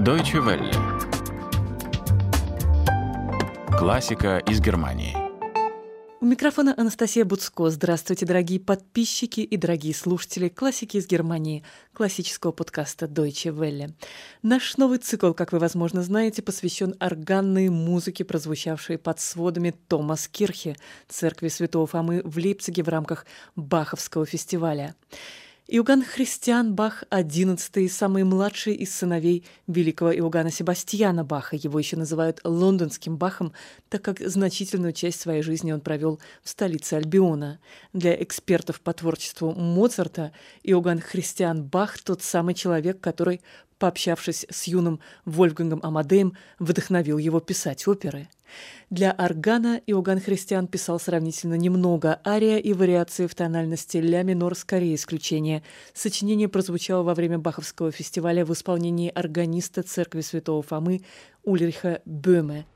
Deutsche Welle. Классика из Германии. У микрофона Анастасия Буцко. Здравствуйте, дорогие подписчики и дорогие слушатели классики из Германии, классического подкаста Deutsche Welle. Наш новый цикл, как вы, возможно, знаете, посвящен органной музыке, прозвучавшей под сводами Томас Кирхе, церкви Святого Фомы в Лейпциге в рамках Баховского фестиваля. Иоганн Христиан Бах XI, самый младший из сыновей великого Иоганна Себастьяна Баха. Его еще называют лондонским Бахом, так как значительную часть своей жизни он провел в столице Альбиона. Для экспертов по творчеству Моцарта Иоганн Христиан Бах – тот самый человек, который пообщавшись с юным Вольфгангом Амадеем, вдохновил его писать оперы. Для органа Иоганн Христиан писал сравнительно немного. Ария и вариации в тональности ля минор скорее исключение. Сочинение прозвучало во время Баховского фестиваля в исполнении органиста церкви святого Фомы Ульриха Бöhme –